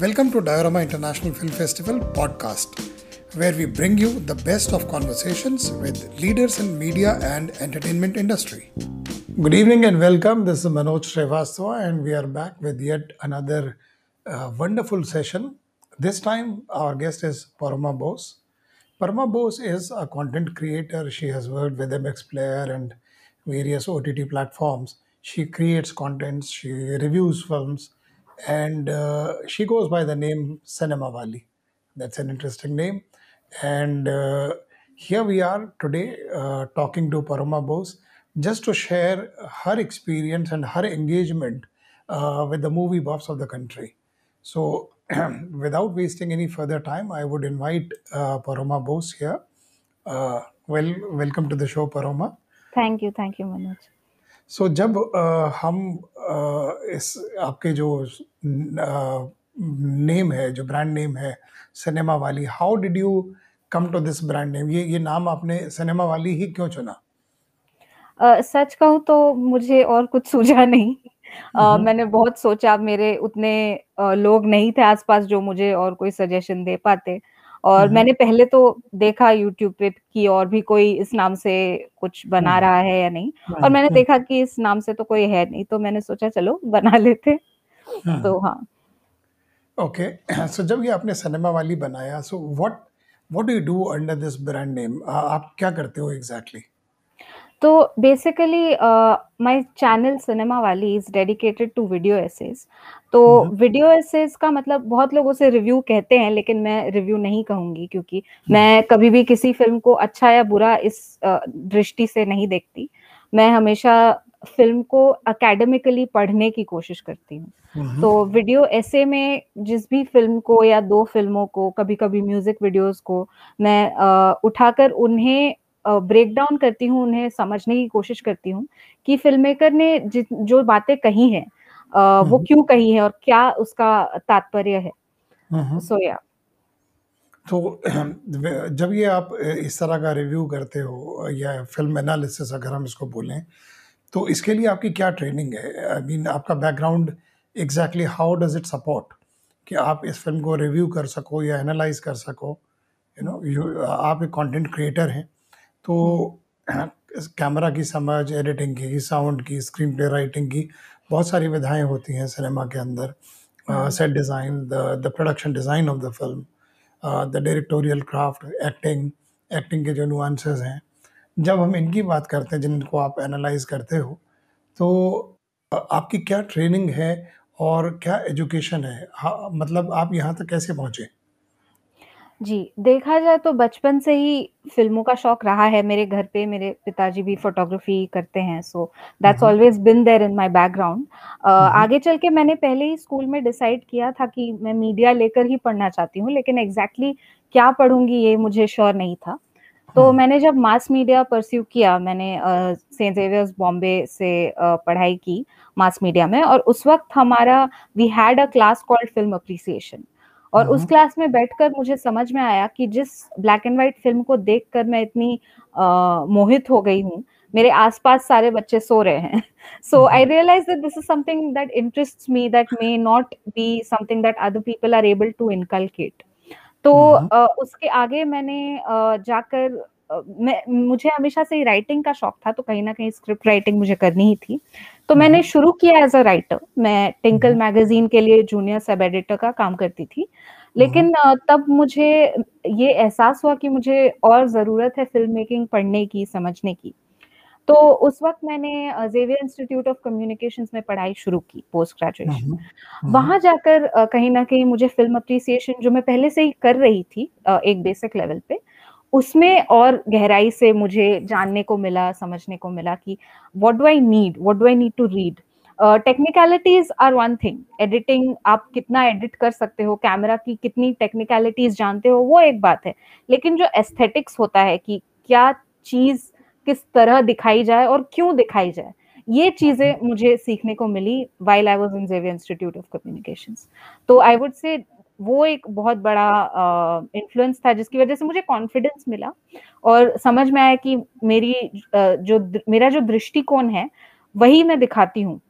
Welcome to Diorama International Film Festival podcast, where we bring you the best of conversations with leaders in media and entertainment industry. Good evening and welcome. This is Manoj Srivastava, and we are back with yet another uh, wonderful session. This time, our guest is Paroma Bose. Parma Bose is a content creator. She has worked with MX Player and various OTT platforms. She creates content, she reviews films, and uh, she goes by the name Cinema Wali. That's an interesting name. And uh, here we are today uh, talking to Paroma Bose just to share her experience and her engagement uh, with the movie buffs of the country. So, without wasting any further time, I would invite uh, Paroma Bose here. Uh, well, welcome to the show, Paroma. Thank you. Thank you, Manoj. So so, जब अ, हम अ, इस आपके जो आ, name है जो brand name है cinema वाली how did you come to this brand name ये ये नाम आपने सिनेमा वाली ही क्यों चुना? अ, सच कहूँ तो मुझे और कुछ सूझा नहीं। हम्म। मैंने बहुत सोचा मेरे उतने अ, लोग नहीं थे आसपास जो मुझे और कोई सजेशन दे पाते। और हम्म। मैंने पहले तो देखा यूट्यूब पे कि और भी कोई इस नाम से कुछ बना हम्म। रहा है या नहीं और हम्म मैंने हम्म देखा कि इस नाम से तो कोई है नहीं तो मैंने सोचा चलो बना लेते। हम्म तो हाँ। ओके सो जब ये आपने सिनेमा वाली बनाया so what what do you do under this brand name आप क्या करते हो एग्जैक्टली तो बेसिकली माय चैनल सिनेमा वाली is dedicated to video essays तो वीडियो एसेज का मतलब बहुत लोग उसे रिव्यू कहते हैं लेकिन मैं रिव्यू नहीं कहूँगी क्योंकि हम्म मैं कभी भी किसी फ़िल्म को अच्छा या बुरा इस दृष्टि से नहीं देखती। मैं हमेशा फ़िल्म को अकेडमिकली पढ़ने की कोशिश करती हूँ। हम्म तो वीडियो ऐसे में जिस भी फ़िल्म को या दो फ़िल्मों को कभी कभी म्यूज़िक वीडियोस को मैं अ, उठाकर उन्हें ब्रेक डाउन करती हूँ उन्हें समझने की कोशिश करती हूँ कि फ़िल्म मेकर ने जो बातें कही हैं वो हम्म। क्यों कही है और क्या उसका तात्पर्य है। हम्म सो या तो जब ये आप इस तरह का रिव्यू करते हो या फ़िल्म एनालिसिस अगर हम इसको बोलें तो इसके लिए आपकी क्या ट्रेनिंग है? आई I मीन mean, आपका background exactly how does it support कि आप इस फ़िल्म को रिव्यू कर सको या एनालाइज कर सको? यू नो यू आप एक कंटेंट क्रिएटर हैं। तो कैमरा की समझ एडिटिंग की साउंड की स्क्रीन प्ले राइटिंग की बहुत सारी विधाएँ होती हैं सिनेमा के अंदर। Set design the production design of the film the directorial craft acting acting के जो नुआंसेस हैं। जब हम इनकी बात करते हैं जिनको आप एनालाइज करते हो तो आपकी क्या ट्रेनिंग है और क्या एजुकेशन है? हाँ, मतलब आप यहाँ तक कैसे पहुँचे? जी, देखा जाए तो बचपन से ही फ़िल्मों का शौक रहा है मेरे घर पे मेरे पिताजी भी फ़ोटोग्राफ़ी करते हैं so that's always been there in my background uh, आगे चल के मैंने पहले ही स्कूल में डिसाइड किया था कि मैं मीडिया लेकर ही पढ़ना चाहती हूँ, लेकिन एग्ज़ैक्टली क्या पढ़ूँगी ये मुझे श्योर नहीं था। तो हम्म। मैंने जब मास मीडिया परस्यू किया मैंने अ, सेंट ज़ेवियर्स बॉम्बे से अ, पढ़ाई की मास मीडिया में और उस वक़्त हमारा we had a class called film appreciation और उस क्लास में बैठकर मुझे समझ में आया कि जिस ब्लैक एंड व्हाइट फ़िल्म को देखकर मैं इतनी आ, मोहित हो गई हूँ, मेरे आसपास सारे बच्चे सो रहे हैं। So I realize that this is something that interest me that may not be something that other people are able to inculcate. तो आ, उसके आगे मैंने आ, जाकर मैं मुझे हमेशा से ही राइटिंग का शौक था, तो कहीं ना कहीं स्क्रिप्ट राइटिंग मुझे करनी ही थी। तो मैंने हम्म शुरू किया एज़ अ राइटर, मैं टिंकल हम्म मैगज़ीन के लिए जूनियर सब एडिटर का काम करती थी। हम्म लेकिन तब मुझे ये एहसास हुआ कि मुझे और ज़रूरत है फ़िल्म मेकिंग पढ़ने की, समझने की। तो उस वक़्त मैंने ज़ेवियर इंस्टीट्यूट ऑफ़ कम्युनिकेशंस में पढ़ाई शुरू की पोस्ट ग्रेजुएशन। हम्म हम्म वहाँ जाकर कहीं ना कहीं मुझे फ़िल्म अप्रिसिएशन जो मैं पहले से ही कर रही थी एक बेसिक लेवल पे, उसमें और गहराई से मुझे जानने को मिला, समझने को मिला कि what do I need? What do I need to read? Technicalities are one thing, editing आप कितना एडिट कर सकते हो, कैमरा की कितनी टेक्निकलिटीज जानते हो, वो एक बात है। लेकिन जो एस्थेटिक्स होता है कि क्या चीज़ किस तरह दिखाई जाए और क्यों दिखाई जाए, ये चीज़ें मुझे सीखने को मिली while I was in Xavier Institute of Communication तो आई वुड से वो एक बहुत बड़ा इन्फ्लुएंस था जिसकी वज़ह से मुझे कॉन्फिडेंस मिला। और समझ में आया कि मेरी अ, जो मेरा जो दृष्टिकोण है, वही मैं दिखाती हूँ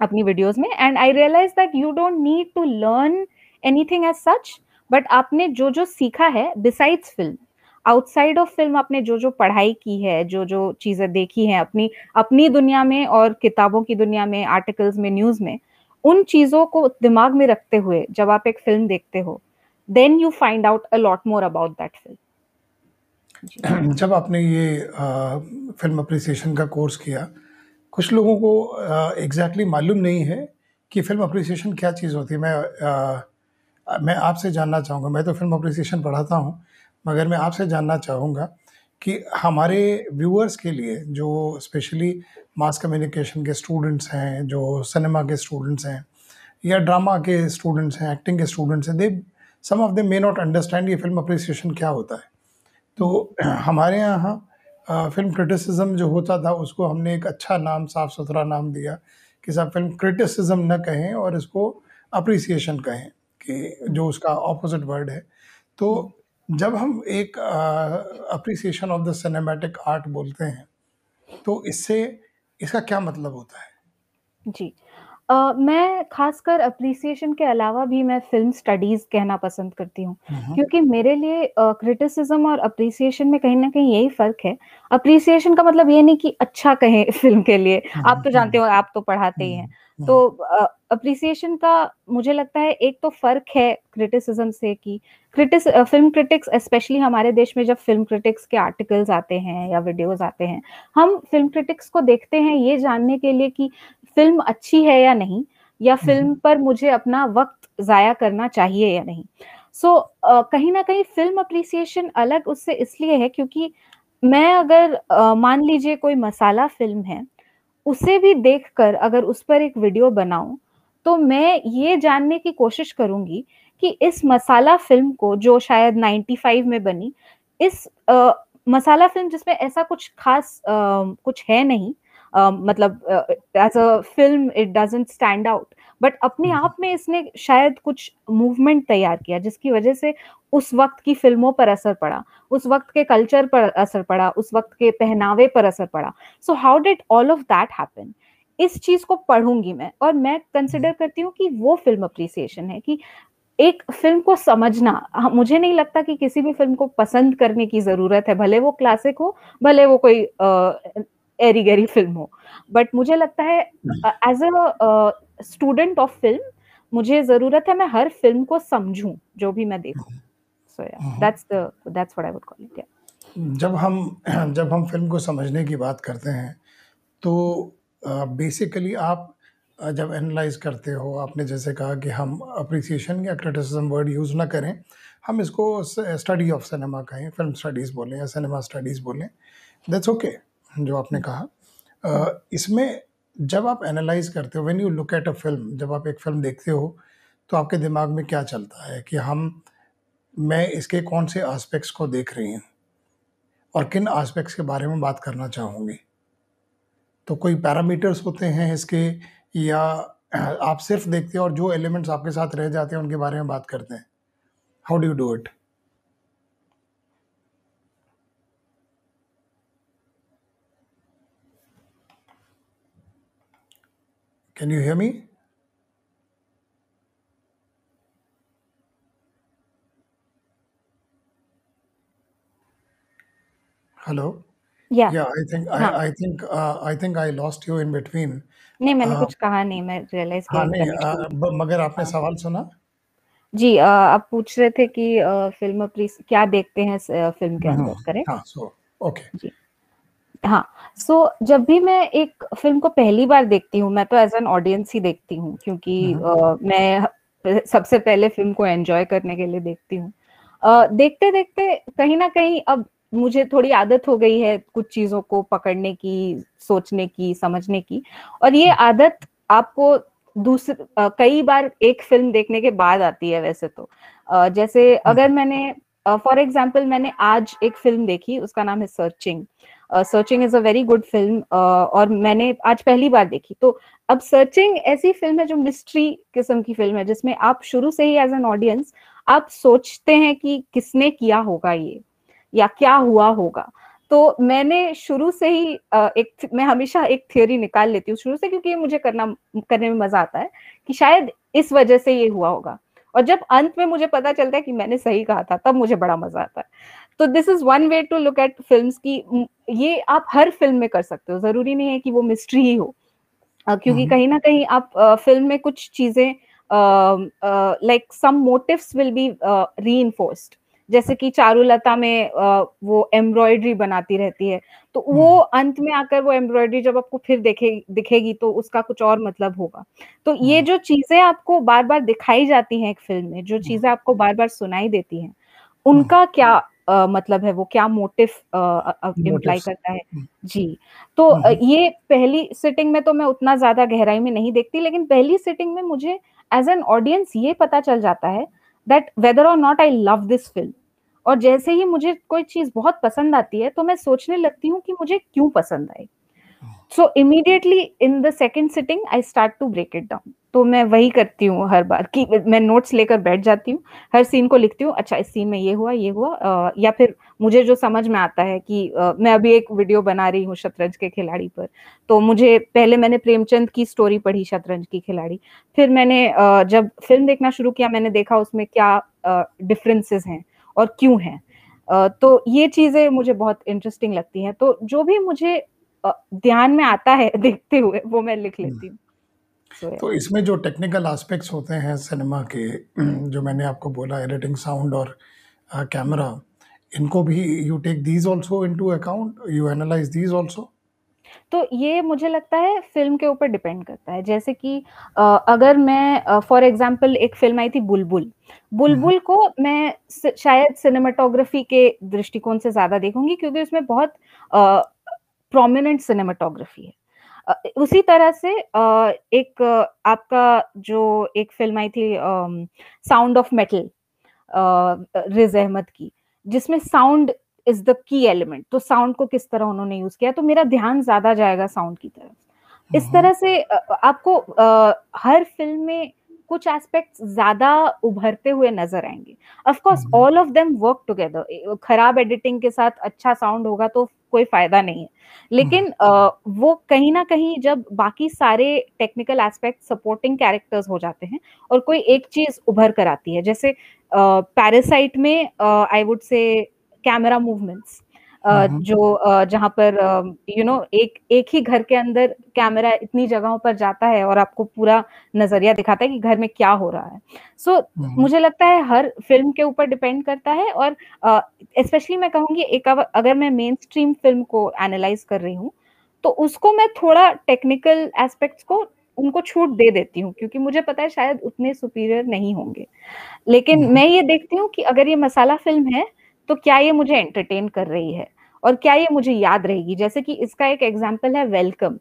अपनी वीडियोज़ में। And I realize that you don't need to learn anything as such but आपने जो जो सीखा है besides film outside of film आपने जो जो पढ़ाई की है जो जो चीज़ें देखी हैं अपनी अपनी दुनिया में और किताबों की दुनिया में आर्टिकल्स में न्यूज़ में उन चीज़ों को दिमाग में रखते हुए जब आप एक फ़िल्म देखते हो then you find out a lot more about that film जब आपने ये आ, फ़िल्म अप्रिसिएशन का कोर्स किया कुछ लोगों को एग्जैक्टली exactly मालूम नहीं है कि फ़िल्म अप्रिसिएशन क्या चीज़ होती है। मैं आ, मैं आपसे जानना चाहूँगा। मैं तो फ़िल्म अप्रिसिएशन पढ़ाता हूँ मगर मैं आपसे जानना चाहूँगा कि हमारे व्यूअर्स के लिए जो स्पेशली मास कम्युनिकेशन के स्टूडेंट्स हैं, जो सिनेमा के स्टूडेंट्स हैं या ड्रामा के स्टूडेंट्स हैं एक्टिंग के स्टूडेंट्स हैं they some of they may not understand ये फ़िल्म अप्रिसिएशन क्या होता है। तो हमारे यहाँ फ़िल्म क्रिटिसिज्म जो होता था, उसको हमने एक अच्छा नाम साफ़ सुथरा नाम दिया कि साहब फ़िल्म क्रिटिसिज्म न कहें और इसको अप्रिसिएशन कहें कि जो उसका ऑपोजिट वर्ड है। तो जब हम एक appreciation of the cinematic art बोलते हैं तो इससे इसका क्या मतलब होता है? जी। Uh, मैं खासकर अप्रिसिएशन के अलावा भी मैं फ़िल्म स्टडीज़ कहना पसंद करती हूँ। क्योंकि मेरे लिए क्रिटिसिज्म uh, और अप्रिसिएशन में कहीं ना कहीं यही फ़र्क है। अप्रिसिएशन का मतलब ये नहीं कि अच्छा कहें फ़िल्म के लिए। आप तो जानते हो आप तो पढ़ाते ही हैं। तो अप्रिसिएशन का मुझे लगता है एक तो फ़र्क है क्रिटिसिज्म से कि क्रिटिस फ़िल्म क्रिटिक्स स्पेशली हमारे देश में जब फ़िल्म क्रिटिक्स के आर्टिकल्स आते हैं या वीडियोस आते हैं हम फ़िल्म क्रिटिक्स को देखते हैं ये जानने के लिए कि फ़िल्म अच्छी है या नहीं या फ़िल्म हम्म। पर मुझे अपना वक्त जाया करना चाहिए या नहीं सो so, uh, कहीं ना कहीं फ़िल्म अप्रिसिएशन अलग उससे इसलिए है क्योंकि मैं अगर uh, मान लीजिए कोई मसाला फ़िल्म है उसे भी देखकर अगर उस पर एक वीडियो बनाऊँ तो मैं ये जानने की कोशिश करूँगी कि इस मसाला फ़िल्म को जो शायद 95 में बनी इस आ, मसाला फ़िल्म जिसमें ऐसा कुछ खास आ, कुछ है नहीं आ, मतलब as a film it doesn't stand out but अपने हम्म। आप में इसने शायद कुछ मूवमेंट तैयार किया जिसकी वजह से उस वक्त की फ़िल्मों पर असर पड़ा उस वक्त के कल्चर पर असर पड़ा उस वक्त के पहनावे पर असर पड़ा so how did all of that happen इस चीज़ को पढ़ूँगी मैं और मैं कंसिडर हम्म। करती हूँ कि वो फ़िल्म अप्रिसिएशन है कि एक फ़िल्म को समझना मुझे नहीं लगता कि किसी भी फ़िल्म को पसंद करने की ज़रूरत है भले वो क्लासिक हो भले वो कोई एरी गैरी फ़िल्म हो बट मुझे लगता है as a student of film मुझे ज़रूरत है मैं हर फ़िल्म को समझूं जो भी मैं देखूँ। So yeah that's the that's what I would call it या जब हम जब हम फ़िल्म को समझने की बात करते हैं तो बेसिकली uh, आप जब एनालाइज करते हो आपने जैसे कहा कि हम अप्रिसिएशन या क्रिटिसिज्म वर्ड यूज़ ना करें हम इसको स्टडी ऑफ़ सिनेमा कहें फ़िल्म स्टडीज़ बोलें या सिनेमा स्टडीज़ बोलें दैट्स ओके okay, जो आपने कहा। uh, इसमें जब आप एनालाइज करते हो when you look at a film जब आप एक फ़िल्म देखते हो तो आपके दिमाग में क्या चलता है कि हम, मैं इसके कौन से आस्पेक्ट्स को देख रही हूँ? और किन आस्पेक्ट्स के बारे में बात करना चाहूँगी? तो कोई पैरामीटर्स होते हैं इसके, या आप सिर्फ़ देखते हो और जो एलिमेंट्स आपके साथ रह जाते हैं, उनके बारे में बात करते हैं? How do you do it can you hear me? Hello. Yeah. Yeah, I think I हाँ I think uh, I think I lost you in between. नहीं मैंने uh, कुछ कहा नहीं मैं रियलाइज़ हाँ नहीं uh, मगर आपने हाँ सवाल सुना जी uh, आप पूछ रहे थे कि फ़िल्म प्लीज़ क्या देखते हैं फ़िल्म के अंदर करें हाँ सो ओके जी हाँ सो so, जब भी मैं एक फ़िल्म को पहली बार देखती हूँ मैं तो एज एन ऑडियंस ही देखती हूँ क्योंकि uh, मैं सबसे पहले फ़िल्म को एंजॉय करने के लिए देखती हूँ। uh, देखते देखते कहीं ना कहीं अब मुझे थोड़ी आदत हो गई है कुछ चीज़ों को पकड़ने की सोचने की समझने की और ये आदत आपको दूसरे कई बार एक फ़िल्म देखने के बाद आती है वैसे तो। जैसे अगर मैंने फॉर एग्ज़ाम्पल मैंने आज एक फ़िल्म देखी उसका नाम है Searching Searching is a very good film और मैंने आज पहली बार देखी। तो अब सर्चिंग ऐसी फ़िल्म है जो मिस्ट्री किस्म की फ़िल्म है, जिसमें आप शुरू से ही एज एन ऑडियंस आप सोचते हैं कि किसने किया होगा ये, या क्या हुआ होगा। तो मैंने शुरू से ही एक मैं हमेशा एक थियोरी निकाल लेती हूँ शुरू से, क्योंकि ये मुझे करना, करने में मज़ा आता है कि शायद इस वजह से ये हुआ होगा। और जब अंत में मुझे पता चलता है कि मैंने सही कहा था, तब मुझे बड़ा मज़ा आता है। तो this is one way to look at film की ये आप हर फ़िल्म में कर सकते हो। ज़रूरी नहीं है कि वो मिस्ट्री ही हो। uh, क्योंकि कहीं ना कहीं आप uh, फ़िल्म में कुछ चीज़ें like some motives will be re जैसे कि चारुलता में uh, वो एम्ब्रॉयडरी बनाती रहती है। तो वो हम्म। अंत में आकर वो एम्ब्रॉयडरी जब आपको फिर देखे दिखेगी तो उसका कुछ और मतलब होगा। तो ये हम्म। जो चीज़ें आपको बार बार दिखाई जाती हैं एक फ़िल्म में जो हम्म। चीज़ें आपको बार बार सुनाई देती हैं उनका क्या मतलब है वो क्या मोटिव इम्प्लाई करता है। जी तो ये पहली सिटिंग में तो मैं उतना ज़्यादा गहराई में नहीं देखती लेकिन पहली सिटिंग में मुझे एज एन ऑडियंस ये पता चल जाता है that whether or not I love this film और जैसे ही मुझे कोई चीज़ बहुत पसंद आती है तो मैं सोचने लगती हूँ कि मुझे क्यों पसंद आई so immediately in the second sitting I start to break it down तो मैं वही करती हूँ हर बार कि मैं नोट्स लेकर बैठ जाती हूँ हर सीन को लिखती हूँ अच्छा इस सीन में ये हुआ ये हुआ। आ, या फिर मुझे जो समझ में आता है कि आ, मैं अभी एक वीडियो बना रही हूँ शतरंज के खिलाड़ी पर तो मुझे पहले मैंने प्रेमचंद की स्टोरी पढ़ी शतरंज की खिलाड़ी फिर मैंने आ, जब फ़िल्म देखना शुरू किया मैंने देखा उसमें क्या डिफरेंसेस हैं और क्यों हैं। तो ये चीज़ें मुझे बहुत इंटरेस्टिंग लगती हैं तो जो भी मुझे ध्यान में आता है देखते हुए वो मैं लिख लेती हूँ। So, तो इसमें जो टेक्निकल एस्पेक्ट्स होते हैं सिनेमा के जो मैंने आपको बोला एडिटिंग साउंड और कैमरा इनको भी you take these also into account you analyse these also तो ये मुझे लगता है फ़िल्म के ऊपर डिपेंड करता है। जैसे कि अगर मैं फॉर एग्जांपल एक फ़िल्म आई थी बुलबुल। बुलबुल को मैं शायद सिनेमाटोग्राफी के दृष्टिकोण से ज़्यादा देखूँगी क्योंकि उसमें बहुत प्रोमिनेंट सिनेमाटोग्राफी है। उसी तरह से एक आपका जो एक फ़िल्म आई थी sound of metal Riz Ahmed की जिसमें sound is the key element तो साउंड को किस तरह उन्होंने यूज़ किया तो मेरा ध्यान ज़्यादा जाएगा साउंड की तरफ़। इस तरह से आपको हर फ़िल्म में कुछ एस्पेक्ट्स ज़्यादा उभरते हुए नज़र आएँगे। Of course all of them work together खराब एडिटिंग के साथ अच्छा साउंड होगा तो कोई फ़ायदा नहीं है। लेकिन uh, वो कहीं ना कहीं जब बाकी सारे टेक्निकल एस्पेक्ट सपोर्टिंग कैरेक्टर्स हो जाते हैं और कोई एक चीज़ उभर कर आती है जैसे पैरासाइट uh, में I would say camera movements जो जहाँ पर यू नो एक एक ही घर के अंदर कैमरा इतनी जगहों पर जाता है और आपको पूरा नज़रिया दिखाता है कि घर में क्या हो रहा है। सो so, मुझे लगता है हर फ़िल्म के ऊपर डिपेंड करता है और स्पेशली मैं कहूँगी एक अगर मैं मेन स्ट्रीम फ़िल्म को एनालाइज कर रही हूँ तो उसको मैं थोड़ा टेक्निकल एस्पेक्ट्स को उनको छूट दे देती हूँ क्योंकि मुझे पता है शायद उतने सुपीरियर नहीं होंगे। लेकिन मैं ये देखती हूँ कि अगर ये मसाला फ़िल्म है तो क्या ये मुझे एंटरटेन कर रही है? और क्या ये मुझे याद रहेगी? जैसे कि इसका एक एग्ज़ाम्पल है वेलकम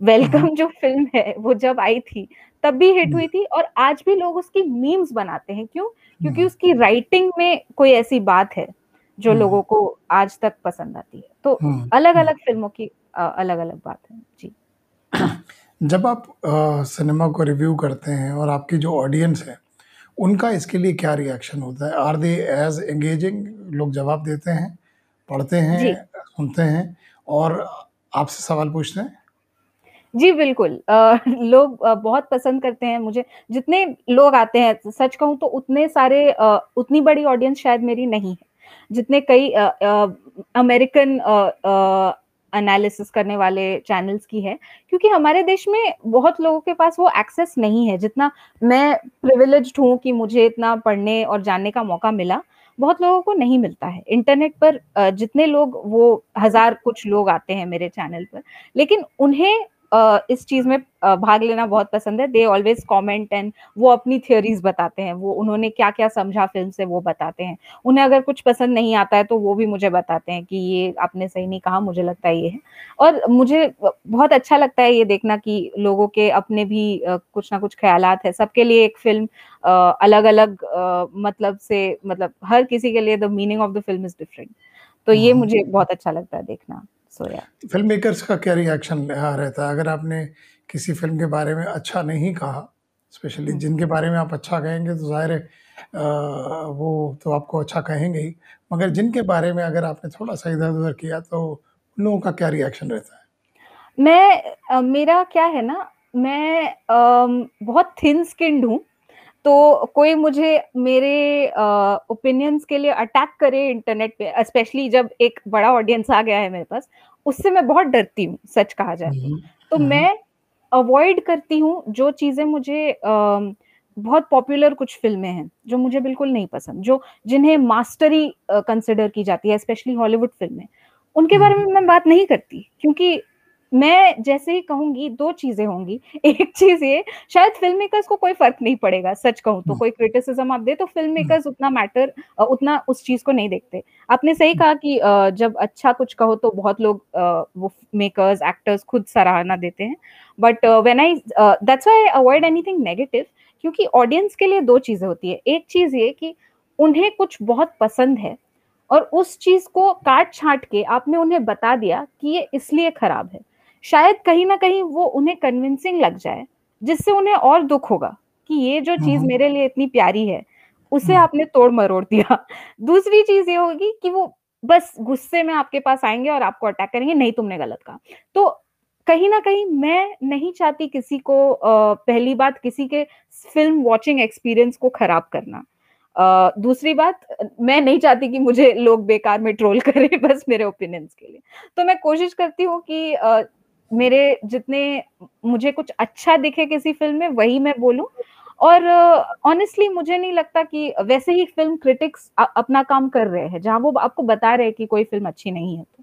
वेलकम जो फ़िल्म है वो जब आई थी तब भी हिट हुई थी और आज भी लोग उसकी मीम्स बनाते हैं। क्यों? क्योंकि उसकी राइटिंग में कोई ऐसी बात है जो लोगों को आज तक पसंद आती है। तो अलग अलग फ़िल्मों की अलग अलग बात है। जी। जब आप आ, सिनेमा को रिव्यू करते हैं और आपकी जो ऑडियंस है उनका इसके लिए क्या रिएक्शन होता है? आर दे एज एंगेजिंग लोग जवाब देते हैं पढ़ते हैं सुनते हैं और आपसे सवाल पूछते हैं? जी बिल्कुल। आ, लोग आ, बहुत पसंद करते हैं मुझे। जितने लोग आते हैं सच कहूँ तो उतने सारे आ, उतनी बड़ी ऑडियंस शायद मेरी नहीं है। जितने कई अमेरिकन एनालिसिस करने वाले चैनल्स की है, क्योंकि हमारे देश में बहुत लोगों के पास वो एक्सेस नहीं है। जितना मैं प्रिविलेज हूँ कि मुझे इतना पढ़ने और जानने का मौका मिला, बहुत लोगों को नहीं मिलता है। इंटरनेट पर जितने लोग, वो हज़ार कुछ लोग आते हैं मेरे चैनल पर, लेकिन उन्हें इस चीज़ में भाग लेना बहुत पसंद है। दे ऑलवेज कमेंट एंड वो अपनी थियोरीज बताते हैं। वो उन्होंने क्या क्या समझा फ़िल्म से वो बताते हैं। उन्हें अगर कुछ पसंद नहीं आता है तो वो भी मुझे बताते हैं कि ये आपने सही नहीं कहा मुझे लगता है ये है। और मुझे बहुत अच्छा लगता है ये देखना कि लोगों के अपने भी कुछ ना कुछ ख्याल है। सबके लिए एक फ़िल्म अलग अलग मतलब से मतलब हर किसी के लिए the meaning of the film is different तो ये हम्म। मुझे बहुत अच्छा लगता है देखना। सो या फ़िल्म मेकर्स का क्या रिएक्शन रहता है? अगर आपने किसी फ़िल्म के बारे में अच्छा नहीं कहा स्पेशली हम्म। जिनके बारे में आप अच्छा कहेंगे तो ज़ाहिर है वो तो आपको अच्छा कहेंगे ही। मगर जिनके बारे में अगर आपने थोड़ा सा इधर उधर किया तो उन लोगों का क्या रिएक्शन रहता है? मैं मेरा क्या है ना मैं बहुत थिन स्किन्ड हूँ। तो कोई मुझे मेरे ओपिनियंस के लिए अटैक करे इंटरनेट पे स्पेशली जब एक बड़ा ऑडियंस आ गया है मेरे पास उससे मैं बहुत डरती हूँ सच कहा जाए तो, तो मैं अवॉइड करती हूँ जो चीज़ें मुझे uh, बहुत पॉपुलर कुछ फ़िल्में हैं जो मुझे बिल्कुल नहीं पसंद जो जिन्हें मास्टरी कंसिडर की जाती है स्पेशली हॉलीवुड फ़िल्में उनके बारे में मैं बात नहीं करती क्योंकि मैं जैसे ही कहूँगी दो चीज़ें होंगी। एक चीज़ ये शायद फ़िल्म मेकर्स को कोई फ़र्क नहीं पड़ेगा सच कहूँ तो। कोई क्रिटिसिज्म आप दे तो फ़िल्म मेकर्स उतना मैटर उतना उस चीज़ को नहीं देखते। आपने सही कहा कि जब अच्छा कुछ कहो तो बहुत लोग वो मेकर्स एक्टर्स खुद सराहना देते हैं। But when I that's why avoid anything negative क्योंकि ऑडियंस के लिए दो चीज़ें होती है। एक चीज़ ये कि उन्हें कुछ बहुत पसंद है और उस चीज़ को काट छाट के आपने उन्हें बता दिया कि ये इसलिए खराब है। शायद कहीं ना कहीं वो उन्हें कन्विंसिंग लग जाए जिससे उन्हें और दुख होगा कि ये जो चीज़ मेरे लिए इतनी प्यारी है उसे हम्म। आपने तोड़ मरोड़ दिया। दूसरी चीज़ ये होगी कि वो बस गुस्से में आपके पास आएँगे और आपको अटैक करेंगे नहीं तुमने गलत कहा। तो कहीं ना कहीं मैं नहीं चाहती किसी को पहली बात किसी के फ़िल्म वॉचिंग एक्सपीरियंस को खराब करना। आ, दूसरी बात मैं नहीं चाहती कि मुझे लोग बेकार में ट्रोल करें बस मेरे ओपिनियंस के लिए। तो मैं कोशिश करती हूँ कि आ, मेरे जितने मुझे कुछ अच्छा दिखे किसी फ़िल्म में वही मैं बोलूँ। और ऑनेस्टली uh, मुझे नहीं लगता कि वैसे ही फ़िल्म क्रिटिक्स अपना काम कर रहे हैं जहाँ वो आपको बता रहे हैं कि कोई फ़िल्म अच्छी नहीं है तो।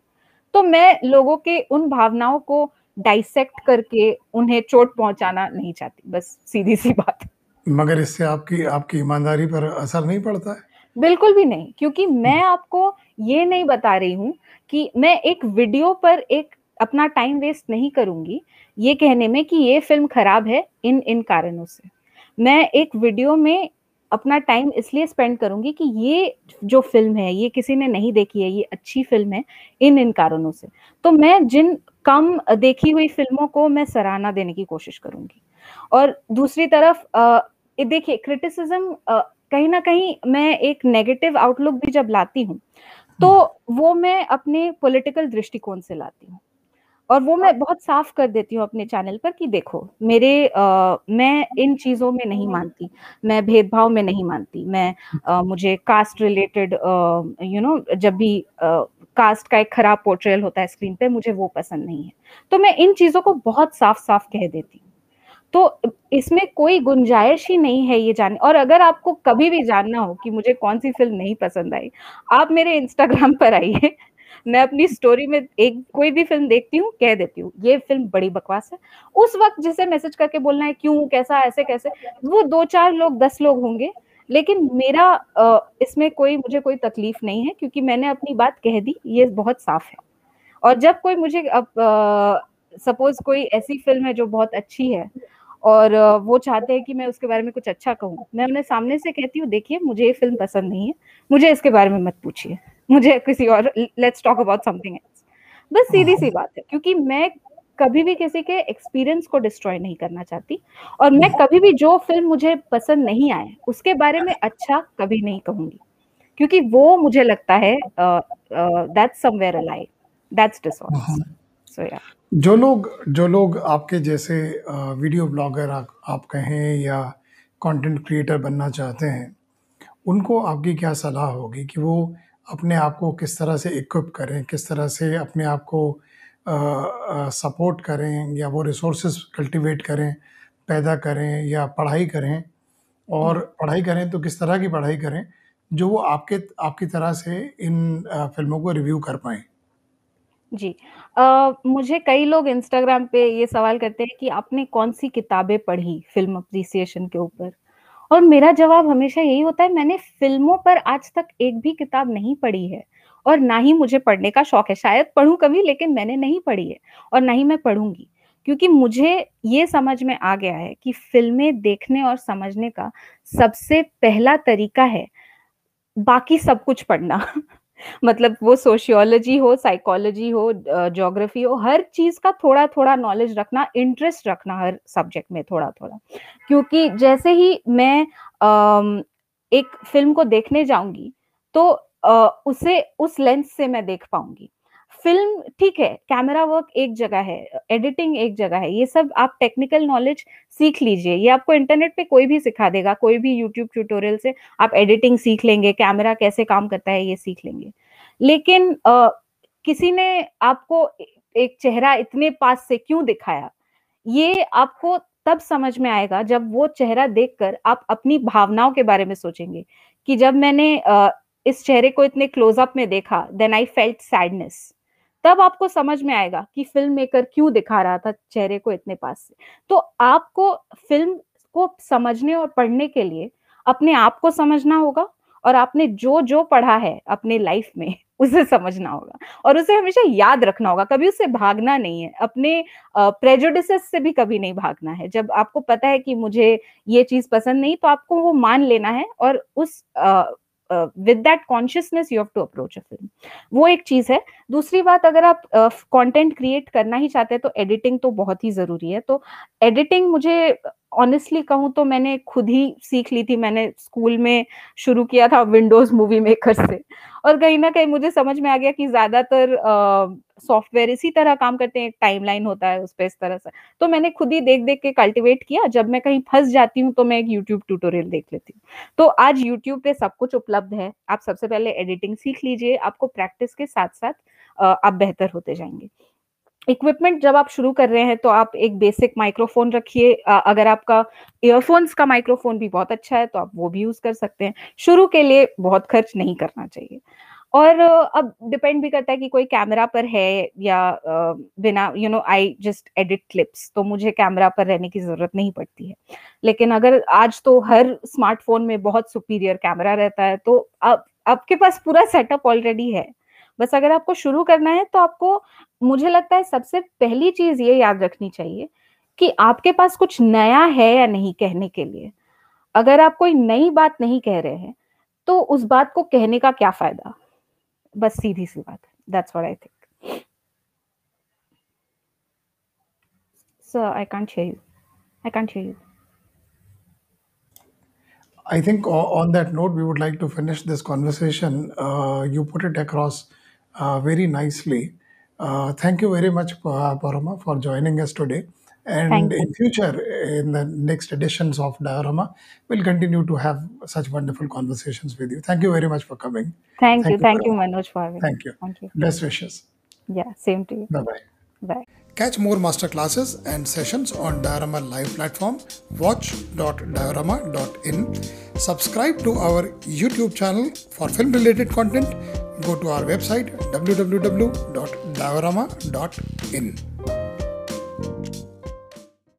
तो मैं लोगों के उन भावनाओं को डाइसेक्ट करके उन्हें चोट पहुंचाना नहीं चाहती बस सीधी सी बात। मगर इससे आपकी आपकी ईमानदारी पर असर नहीं पड़ता है? बिल्कुल भी नहीं क्योंकि मैं आपको ये नहीं बता रही हूँ कि मैं एक वीडियो पर एक अपना टाइम वेस्ट नहीं करूँगी ये कहने में कि ये फ़िल्म खराब है इन इन कारणों से। मैं एक वीडियो में अपना टाइम इसलिए स्पेंड करूँगी कि ये जो फ़िल्म है ये किसी ने नहीं देखी है ये अच्छी फ़िल्म है इन इन कारणों से। तो मैं जिन कम देखी हुई फ़िल्मों को मैं सराहना देने की कोशिश करूँगी। और दूसरी तरफ़ देखिए क्रिटिसिज्म कहीं ना कहीं मैं एक नेगेटिव आउटलुक भी जब लाती हूँ तो वो मैं अपने पॉलिटिकल दृष्टिकोण से लाती हूँ। और वो मैं बहुत साफ़ कर देती हूँ अपने चैनल पर कि देखो मेरे आ, मैं इन चीज़ों में नहीं मानती मैं भेदभाव में नहीं मानती मैं आ, मुझे कास्ट रिलेटेड यू नो जब भी आ, कास्ट का एक खराब पोर्ट्रेल होता है स्क्रीन पे मुझे वो पसंद नहीं है। तो मैं इन चीज़ों को बहुत साफ़ साफ़ कह देती हूँ। तो इसमें कोई गुंजाइश ही नहीं है ये जानने और अगर आपको कभी भी जानना हो कि मुझे कौन सी फ़िल्म नहीं पसंद आई आप मेरे इंस्टाग्राम पर आइए। मैं अपनी स्टोरी में एक, कोई भी फ़िल्म देखती हूँ, कह देती हूँ, ये फ़िल्म बड़ी बकवास है। उस वक्त जिसे मैसेज करके बोलना है, क्यों, कैसा ऐसे कैसे? वो दो चार लोग, दस लोग होंगे, लेकिन मेरा इसमें कोई, मुझे कोई तकलीफ़ नहीं है, क्योंकि मैंने अपनी बात कह दी, ये बहुत साफ़ है। और जब कोई मुझे अब सपोज़ कोई ऐसी फ़िल्म है जो बहुत अच्छी है, और वो चाहते हैं कि मैं उसके बारे में कुछ अच्छा कहूँ, मैं उन्हें सामने से कहती हूँ, देखिए, मुझे ये फ़िल्म पसंद नहीं है, मुझे इसके बारे में मत पूछिए। मुझे किसी और let's talk about something else बस सीधी सी बात है क्योंकि मैं कभी भी किसी के एक्सपीरियंस को डिस्ट्रॉय नहीं करना चाहती और मैं कभी भी जो फ़िल्म मुझे पसंद नहीं आए उसके बारे में अच्छा कभी नहीं कहूँगी। क्योंकि वो मुझे लगता है that's somewhere a lie that's dishonest so yeah जो लोग जो लोग आपके जैसे वीडियो ब्लॉगर आप, आप कहें या कंटेंट क्रिएटर बनना चाहते हैं उनको आपकी क्या सलाह होगी कि वो अपने आप को किस तरह से इक्विप करें किस तरह से अपने आप को सपोर्ट करें या वो रिसोर्सेज कल्टीवेट करें पैदा करें या पढ़ाई करें। और पढ़ाई करें तो किस तरह की पढ़ाई करें जो वो आपके आपकी तरह से इन आ, फ़िल्मों को रिव्यू कर पाएँ। जी। आ, मुझे कई लोग इंस्टाग्राम पे ये सवाल करते हैं कि आपने कौन सी किताबें पढ़ी फ़िल्म अप्रिसिएशन के ऊपर? और मेरा जवाब हमेशा यही होता है मैंने फ़िल्मों पर आज तक एक भी किताब नहीं पढ़ी है और ना ही मुझे पढ़ने का शौक है। शायद पढ़ूं कभी लेकिन मैंने नहीं पढ़ी है और ना ही मैं पढ़ूँगी क्योंकि मुझे ये समझ में आ गया है कि फ़िल्में देखने और समझने का सबसे पहला तरीका है, बाकी सब कुछ पढ़ना। मतलब वो सोशियोलॉजी हो, साइकोलॉजी हो, जोग्राफी हो, हर चीज़ का थोड़ा-थोड़ा नॉलेज रखना, इंटरेस्ट रखना हर सब्जेक्ट में थोड़ा-थोड़ा। क्योंकि जैसे ही मैं एक फ़िल्म को देखने जाऊँगी तो उसे उस लेंस से मैं देख पाऊँगी। फ़िल्म ठीक है कैमरा वर्क एक जगह है एडिटिंग एक जगह है ये सब आप टेक्निकल नॉलेज सीख लीजिए ये आपको इंटरनेट पे कोई भी सिखा देगा कोई भी यूट्यूब ट्यूटोरियल से आप एडिटिंग सीख लेंगे कैमरा कैसे काम करता है ये सीख लेंगे। लेकिन आ, किसी ने आपको एक चेहरा इतने पास से क्यों दिखाया ये आपको तब समझ में आएगा जब वो चेहरा देखकर आप अपनी भावनाओं के बारे में सोचेंगे कि जब मैंने आ, इस चेहरे को इतने क्लोजअप में देखा देन आई फेल्ट सैडनेस तब आपको समझ में आएगा कि फ़िल्म मेकर क्यों दिखा रहा था चेहरे को इतने पास से। तो आपको फ़िल्म को समझने और पढ़ने के लिए अपने आप को समझना होगा और आपने जो जो पढ़ा है अपने लाइफ में, उसे समझना होगा और उसे हमेशा याद रखना होगा। कभी उससे भागना नहीं है। अपने प्रेजुडिस से भी कभी नहीं भागना है। जब आपको पता है कि मुझे ये चीज़ पसंद नहीं तो आपको वो मान लेना है और उस with that consciousness you have to approach a film वो एक चीज़ है। दूसरी बात अगर आप कंटेंट uh, क्रिएट करना ही चाहते हैं तो एडिटिंग तो बहुत ही ज़रूरी है। तो एडिटिंग मुझे ऑनेस्टली कहूँ तो मैंने खुद ही सीख ली थी, मैंने स्कूल में शुरू किया था विंडोज़ मूवी मेकर से। और कहीं ना कहीं मुझे समझ में आ गया कि ज़्यादातर सॉफ्टवेयर इसी तरह काम करते हैं टाइमलाइन होता है उस पर इस तरह से। तो मैंने खुद ही देख देख के कल्टिवेट किया, जब मैं कहीं फंस जाती हूँ तो मैं एक यूट्यूब ट्यूटोरियल देख लेती हूँ। तो आज यूट्यूब पे सब कुछ उपलब्ध है, आप सबसे पहले एडिटिंग सीख लीजिए, आपको प्रैक्टिस के साथ साथ आप बेहतर होते जाएँगे। इक्विपमेंट जब आप शुरू कर रहे हैं तो आप एक बेसिक माइक्रोफोन रखिए। अगर आपका ईयरफोन्स का माइक्रोफोन भी बहुत अच्छा है तो आप वो भी यूज़ कर सकते हैं। शुरू के लिए बहुत खर्च नहीं करना चाहिए। और अब डिपेंड भी करता है कि कोई कैमरा पर है या बिना you know I just edit clips तो मुझे कैमरा पर रहने की ज़रूरत नहीं पड़ती है। लेकिन अगर आज तो हर स्मार्टफ़ोन में बहुत सुपीरियर कैमरा रहता है तो अब, आपके पास पूरा सेटअप ऑलरेडी है। बस अगर आपको शुरू करना है तो आपको मुझे लगता है सबसे पहली चीज़ ये याद रखनी चाहिए कि आपके पास कुछ नया है या नहीं कहने के लिए। अगर आप कोई नई बात नहीं कह रहे हैं तो उस बात को कहने का क्या फ़ायदा? बस सीधी सी बात that's what I think so I can't hear you I can't hear you I think on that note, we would like to finish this conversation. Uh, you put it across very nicely. Uh, thank you very much, Parama, for joining us today. And in future, in the next editions of Diorama, we'll continue to have such wonderful conversations with you. Thank you very much for coming. Thank, you. Thank you, Manoj, for having Thank you. Thank you. Best wishes. Yeah, same to you. Bye bye bye. Catch more masterclasses and sessions on Diorama live platform watch.diorama.in. Subscribe to our YouTube channel for film related content. Go to our website www.diorama.in.